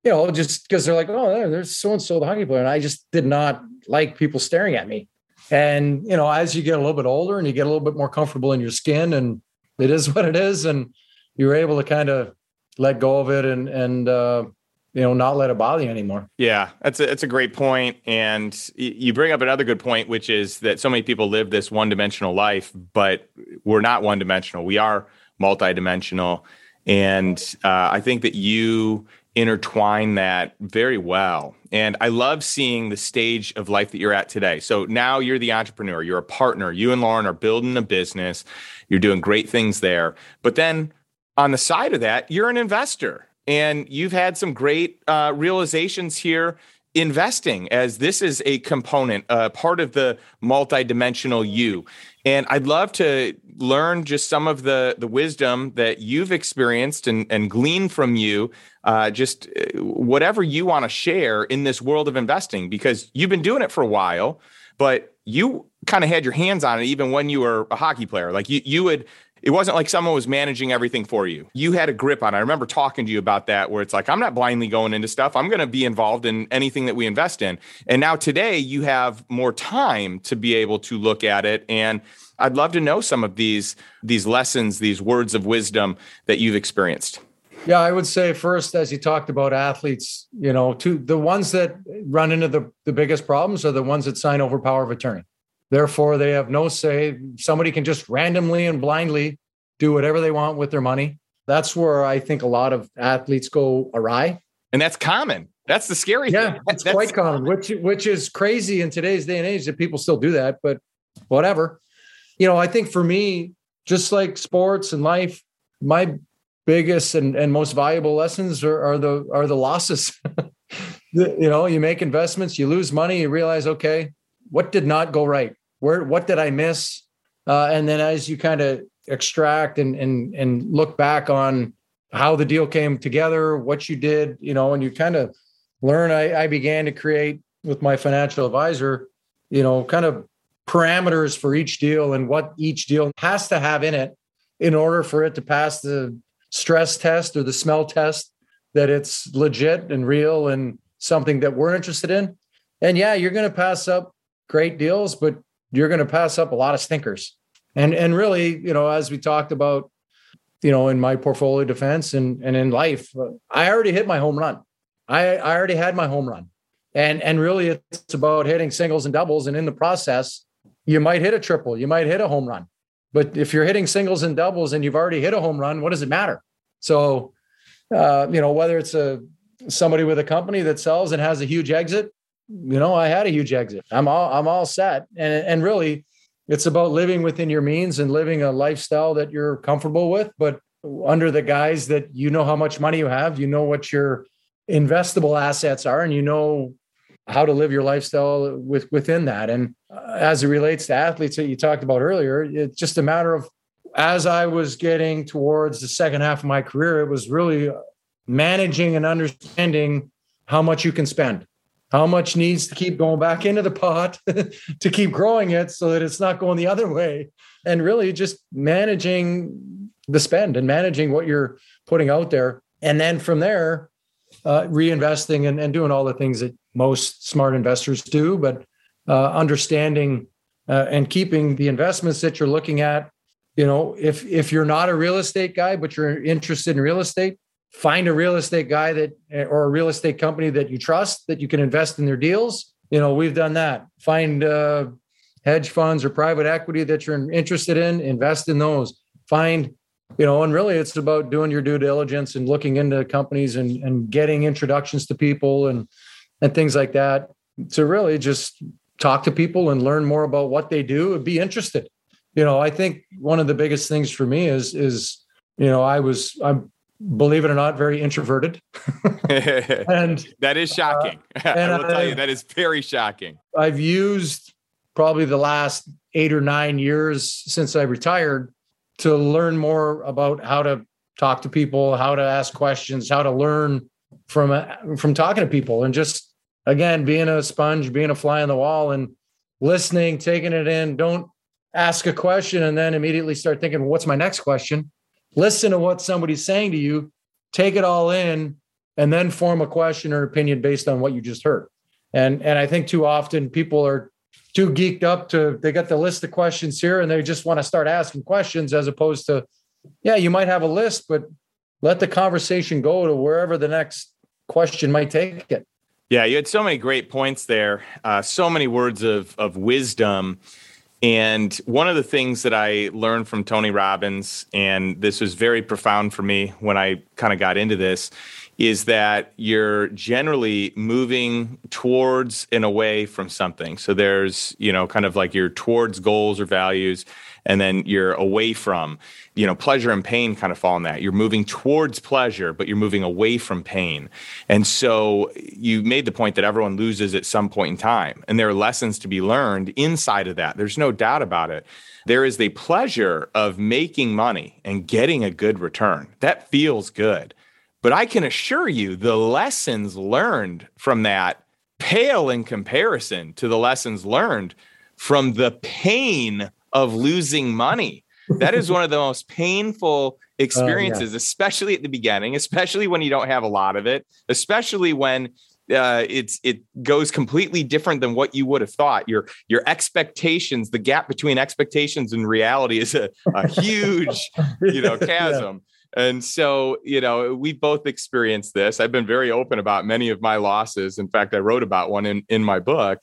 S1: you know, just because they're like, oh, there's so and so the hockey player, and I just did not like people staring at me. And you know, as you get a little bit older and you get a little bit more comfortable in your skin, and it is what it is, and you're able to kind of let go of it and and uh, you know not let it bother you anymore.
S2: Yeah that's a, that's a great point and you bring up another good point which is that so many people live this one-dimensional life but we're not one-dimensional. We are multi-dimensional and uh, i think that you intertwine that very well and i love seeing the stage of life that you're at today. So now you're the entrepreneur you're a partner you and lauren are building a business you're doing great things there but then on the side of that you're an investor and you've had some great uh, realizations here investing as this is a component, uh, part of the multidimensional you. And I'd love to learn just some of the the wisdom that you've experienced and, and glean from you, uh, just uh, whatever you want to share in this world of investing, because you've been doing it for a while, but you kind of had your hands on it even when you were a hockey player. Like you, you would it wasn't like someone was managing everything for you. You had a grip on it. I remember talking to you about that, where it's like, I'm not blindly going into stuff. I'm going to be involved in anything that we invest in. And now today, you have more time to be able to look at it. And I'd love to know some of these these lessons, these words of wisdom that you've experienced.
S1: Yeah, I would say first, as you talked about athletes, you know, to the ones that run into the, the biggest problems are the ones that sign over power of attorney. Therefore, they have no say. Somebody can just randomly and blindly do whatever they want with their money. That's where I think a lot of athletes go awry.
S2: And that's common. That's the scary
S1: yeah,
S2: thing.
S1: it's that's quite common, which which is crazy in today's day and age that people still do that, but whatever. You know, I think for me, just like sports and life, my biggest and, and most valuable lessons are, are the are the losses. [LAUGHS] you know, you make investments, you lose money, you realize, okay, what did not go right? Where what did I miss? Uh, and then as you kind of extract and and and look back on how the deal came together, what you did, you know, and you kind of learn. I, I began to create with my financial advisor, you know, kind of parameters for each deal and what each deal has to have in it in order for it to pass the stress test or the smell test that it's legit and real and something that we're interested in. And yeah, you're going to pass up great deals, but you're going to pass up a lot of stinkers. And and really, you know, as we talked about, you know, in my portfolio defense and and in life, I already hit my home run. I I already had my home run. And and really it's about hitting singles and doubles and in the process, you might hit a triple, you might hit a home run. But if you're hitting singles and doubles and you've already hit a home run, what does it matter? So, uh, you know, whether it's a somebody with a company that sells and has a huge exit you know, I had a huge exit. I'm all I'm all set. And and really it's about living within your means and living a lifestyle that you're comfortable with, but under the guise that you know how much money you have, you know what your investable assets are, and you know how to live your lifestyle with within that. And uh, as it relates to athletes that you talked about earlier, it's just a matter of as I was getting towards the second half of my career, it was really managing and understanding how much you can spend how much needs to keep going back into the pot [LAUGHS] to keep growing it so that it's not going the other way. And really just managing the spend and managing what you're putting out there. And then from there uh, reinvesting and, and, doing all the things that most smart investors do but uh, understanding uh, and keeping the investments that you're looking at. You know if if you're not a real estate guy but you're interested in real estate find a real estate guy that or a real estate company that you trust that you can invest in their deals. You know we've done that. Find uh, hedge funds or private equity that you're interested in invest in those. Find you know and really it's about doing your due diligence and looking into companies and, and getting introductions to people and and things like that to really just talk to people and learn more about what they do and be interested. You know i think one of the biggest things for me is is you know i was i'm believe it or not, very introverted. [LAUGHS]
S2: and that is shocking. Uh, [LAUGHS] I will tell you, that is very shocking.
S1: I've used probably the last eight or nine years since I retired to learn more about how to talk to people, how to ask questions, how to learn from uh, from talking to people, and just again being a sponge, being a fly on the wall, and listening, taking it in. Don't ask a question and then immediately start thinking, "What's my next question?" Listen to what somebody's saying to you, take it all in, and then form a question or opinion based on what you just heard. And and I think too often people are too geeked up to they got the list of questions here and they just want to start asking questions as opposed to, yeah, you might have a list, but let the conversation go to wherever the next question might take it.
S2: Yeah, you had so many great points there, uh, so many words of of wisdom. And one of the things that I learned from Tony Robbins, and this was very profound for me when I kind of got into this, is that you're generally moving towards and away from something. So there's, you know, kind of like you're towards goals or values, and then you're away from, you know, pleasure and pain kind of fall in that. You're moving towards pleasure, but you're moving away from pain. And so you made the point that everyone loses at some point in time, and there are lessons to be learned inside of that. There's no doubt about it. There is the pleasure of making money and getting a good return. That feels good. But I can assure you the lessons learned from that pale in comparison to the lessons learned from the pain of losing money. That is one of the most painful experiences, [LAUGHS] uh, yeah. especially at the beginning, especially when you don't have a lot of it, especially when uh, it's it goes completely different than what you would have thought. Your your expectations, the gap between expectations and reality is a, a huge, you know, [LAUGHS] chasm. And so, you know, we both experienced this. I've been very open about many of my losses. In fact, I wrote about one in, in my book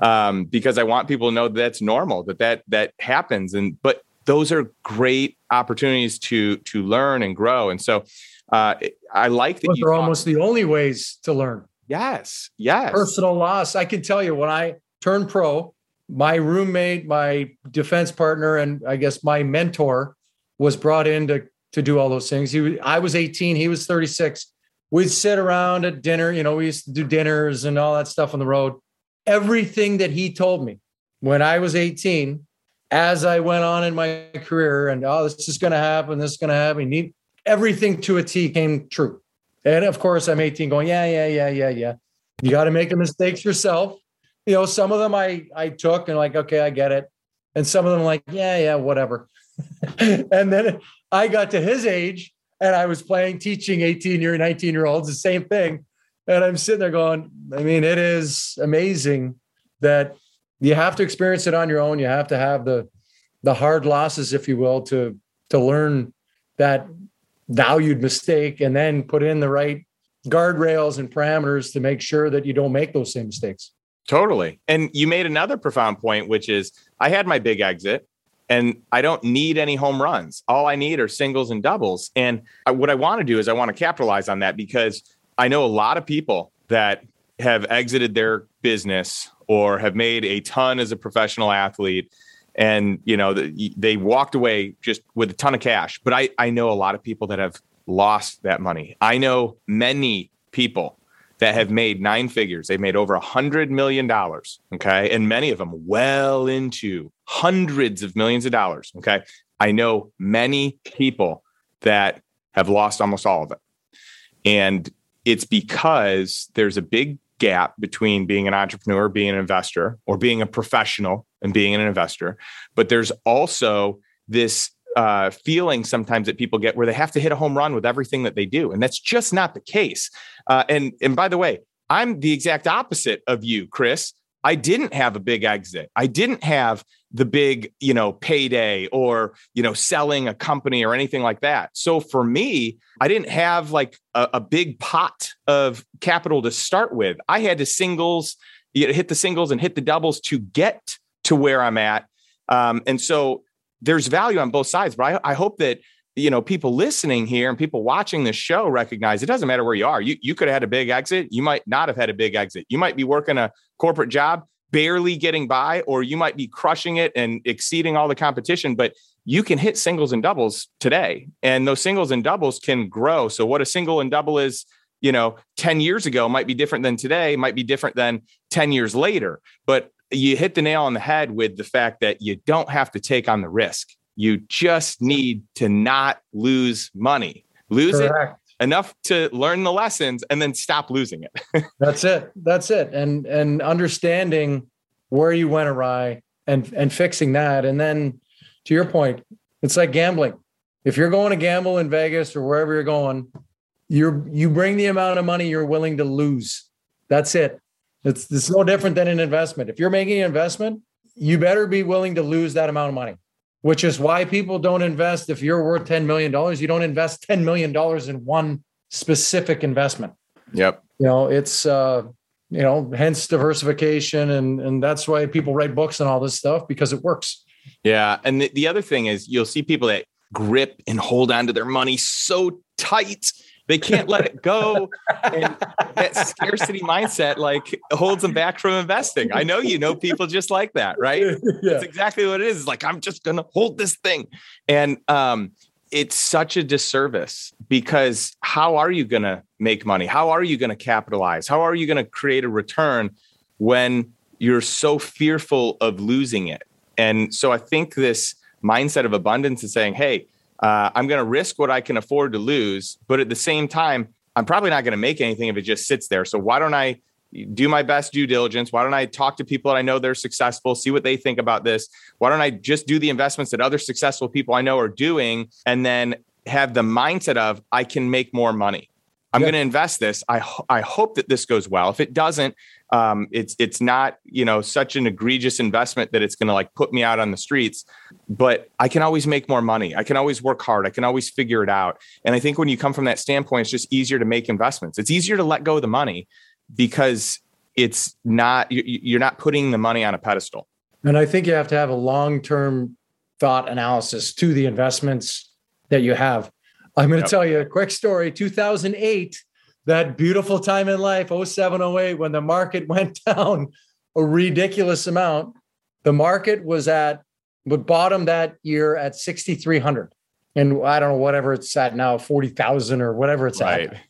S2: um, because I want people to know that that's normal, that that that happens. And but those are great opportunities to to learn and grow. And so, uh, I like that.
S1: Those are almost the only ways to learn.
S2: Yes, yes.
S1: Personal loss. I can tell you when I turned pro, my roommate, my defense partner, and I guess my mentor was brought in to to do all those things. He was, I was 18, he was 36. We'd sit around at dinner, you know, we used to do dinners and all that stuff on the road. Everything that he told me when I was 18, as I went on in my career, and oh, this is going to happen, this is going to happen. He, everything to a T came true. And of course, I'm 18 going, yeah, yeah, yeah, yeah, yeah. You got to make the mistakes yourself. You know, some of them I I took and like, okay, I get it. And some of them like, yeah, yeah, whatever. [LAUGHS] and then I got to his age and I was playing, teaching 18 year, 19 year olds, the same thing. And I'm sitting there going, I mean, it is amazing that you have to experience it on your own. You have to have the the hard losses, if you will, to to learn that valued mistake and then put in the right guardrails and parameters to make sure that you don't make those same mistakes.
S2: Totally. And you made another profound point, which is I had my big exit and I don't need any home runs. All I need are singles and doubles. And I, what I want to do is I want to capitalize on that because I know a lot of people that have exited their business or have made a ton as a professional athlete and you know they walked away just with a ton of cash but i i know a lot of people that have lost that money i know many people that have made nine figures they've made over a hundred million dollars okay and many of them well into hundreds of millions of dollars. Okay. I know many people that have lost almost all of it. And it's because there's a big gap between being an entrepreneur, being an investor, or being a professional and being an investor. But there's also this uh, feeling sometimes that people get where they have to hit a home run with everything that they do, and that's just not the case. Uh, and and by the way, I'm the exact opposite of you, Chris. I didn't have a big exit. I didn't have the big, you know, payday or, you know, selling a company or anything like that. So for me, I didn't have like a, a big pot of capital to start with. I had to singles, you know, hit the singles and hit the doubles to get to where I'm at. Um, and so there's value on both sides, but I, I hope that you know people listening here and people watching this show recognize it doesn't matter where you are you, you could have had a big exit you might not have had a big exit you might be working a corporate job barely getting by, or you might be crushing it and exceeding all the competition, but you can hit singles and doubles today. And those singles and doubles can grow. So, what a single and double is, you know, 10 years ago might be different than today, might be different than 10 years later. But you hit the nail on the head with the fact that you don't have to take on the risk. You just need to not lose money. Lose Correct. it enough to learn the lessons and then stop losing it. [LAUGHS]
S1: That's it. That's it. And and understanding where you went awry and and fixing that. And then to your point, it's like gambling. If you're going to gamble in Vegas or wherever you're going, you're you bring the amount of money you're willing to lose. That's it. It's it's no different than an investment. If you're making an investment, you better be willing to lose that amount of money which is why people don't invest. If you're worth $10 million, you don't invest $10 million in one specific investment.
S2: Yep.
S1: You know, it's, uh, you know, hence diversification. And, and that's why people write books and all this stuff because it works.
S2: Yeah. And the, the other thing is you'll see people that grip and hold on to their money so tight They can't let it go. And [LAUGHS] that scarcity mindset like holds them back from investing. I know you know people just like that, right? [LAUGHS] Yeah. That's exactly what it is. It's like, I'm just gonna hold this thing. And um, it's such a disservice because how are you gonna make money? How are you gonna capitalize? How are you gonna create a return when you're so fearful of losing it? And so I think this mindset of abundance is saying, hey, uh, I'm going to risk what I can afford to lose, but at the same time, I'm probably not going to make anything if it just sits there. So why don't I do my best due diligence? Why don't I talk to people that I know they're successful, see what they think about this? Why don't I just do the investments that other successful people I know are doing and then have the mindset of I can make more money? I'm yeah. going to invest this. I, ho- I hope that this goes well. If it doesn't, um, it's it's not you know such an egregious investment that it's going to like put me out on the streets but i can always make more money i can always work hard i can always figure it out and i think when you come from that standpoint it's just easier to make investments it's easier to let go of the money because it's not you're not putting the money on a pedestal
S1: and i think you have to have a long-term thought analysis to the investments that you have i'm going to yep. tell you a quick story. 2008 that beautiful time in life 07 08 when the market [LAUGHS] went down a ridiculous amount the market was at but bottom that year at 6300 and i don't know whatever it's at now 40000 or whatever it's right. at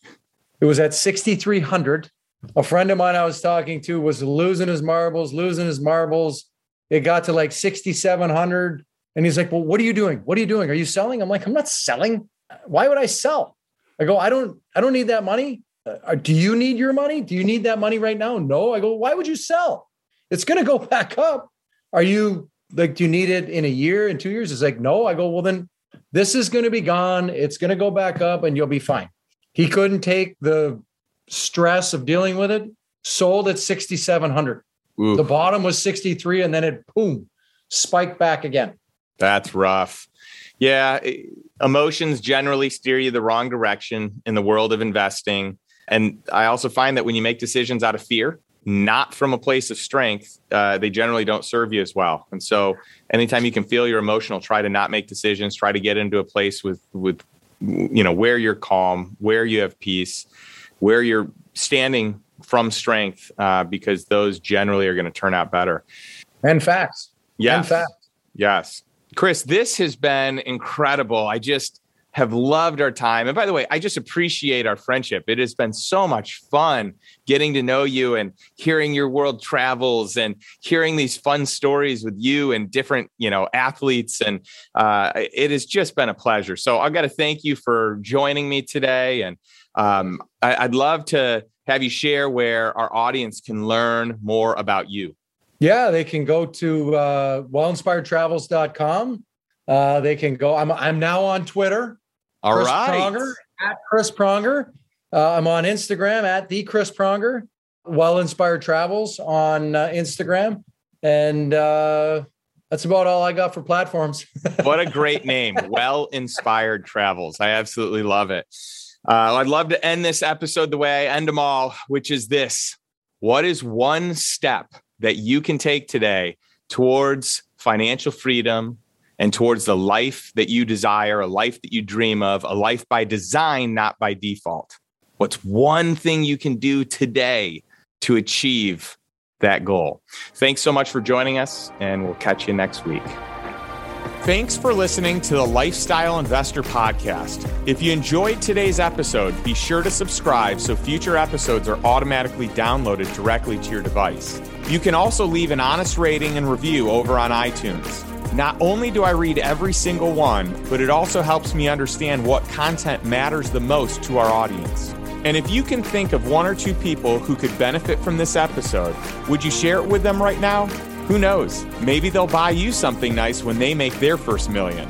S1: it was at 6300 a friend of mine i was talking to was losing his marbles losing his marbles. It got to like 6700 and he's like well what are you doing? What are you doing? Are you selling? I'm like i'm not selling why would i sell i go i don't i don't need that money uh, do you need your money? Do you need that money right now? No. I go, why would you sell? It's going to go [LAUGHS] back up. Are you like, do you need it in a year, in two years? It's like, no. I go, well, then this is going to be gone. It's going to go back up and you'll be fine. He couldn't take the stress of dealing with it. Sold at 6,700. The bottom was 63 and then it boom, spiked back again.
S2: That's rough. Yeah. Emotions generally steer you the wrong direction in the world of investing. And I also find that when you make decisions out of fear, not from a place of strength, uh, they generally don't serve you as well. And so, anytime you can feel you're emotional, try to not make decisions. Try to get into a place with with you know where you're calm, where you have peace, where you're standing from strength, uh, because those generally are going to turn out better.
S1: And facts.
S2: Yes.
S1: And facts.
S2: Yes. Chris, this has been incredible. I just have loved our time. And by the way, I just appreciate our friendship. It has been so much fun getting to know you and hearing your world travels and hearing these fun stories with you and different, you know, athletes. And uh, it has just been a pleasure. So I've got to thank you for joining me today. And um, I, would love to have you share where our audience can learn more about you.
S1: Yeah, they can go to uh, wellinspiredtravels.com. Uh, they can go. I'm I'm now on Twitter.
S2: All
S1: Chris
S2: right,
S1: Pronger, at Chris Pronger. Uh, I'm on Instagram at the Chris Pronger. Well Inspired Travels on uh, Instagram, and uh, that's about all I got for platforms. [LAUGHS]
S2: what a great name, Well Inspired Travels. I absolutely love it. Uh, I'd love to end this episode the way I end them all, which is this: What is one step that you can take today towards financial freedom and towards the life that you desire, a life that you dream of, a life by design, not by default? What's one thing you can do today to achieve that goal? Thanks so much for joining us, and we'll catch you next week. Thanks for listening to the Lifestyle Investor Podcast. If you enjoyed today's episode, be sure to subscribe so future episodes are automatically downloaded directly to your device. You can also leave an honest rating and review over on iTunes. Not only do I read every single one, but it also helps me understand what content matters the most to our audience. And if you can think of one or two people who could benefit from this episode, would you share it with them right now? Who knows? Maybe they'll buy you something nice when they make their first million.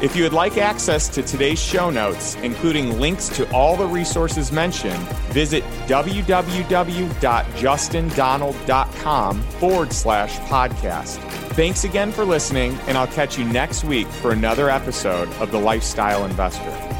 S2: If you would like access to today's show notes, including links to all the resources mentioned, visit www.justindonald.com forward slash podcast. Thanks again for listening, and I'll catch you next week for another episode of The Lifestyle Investor.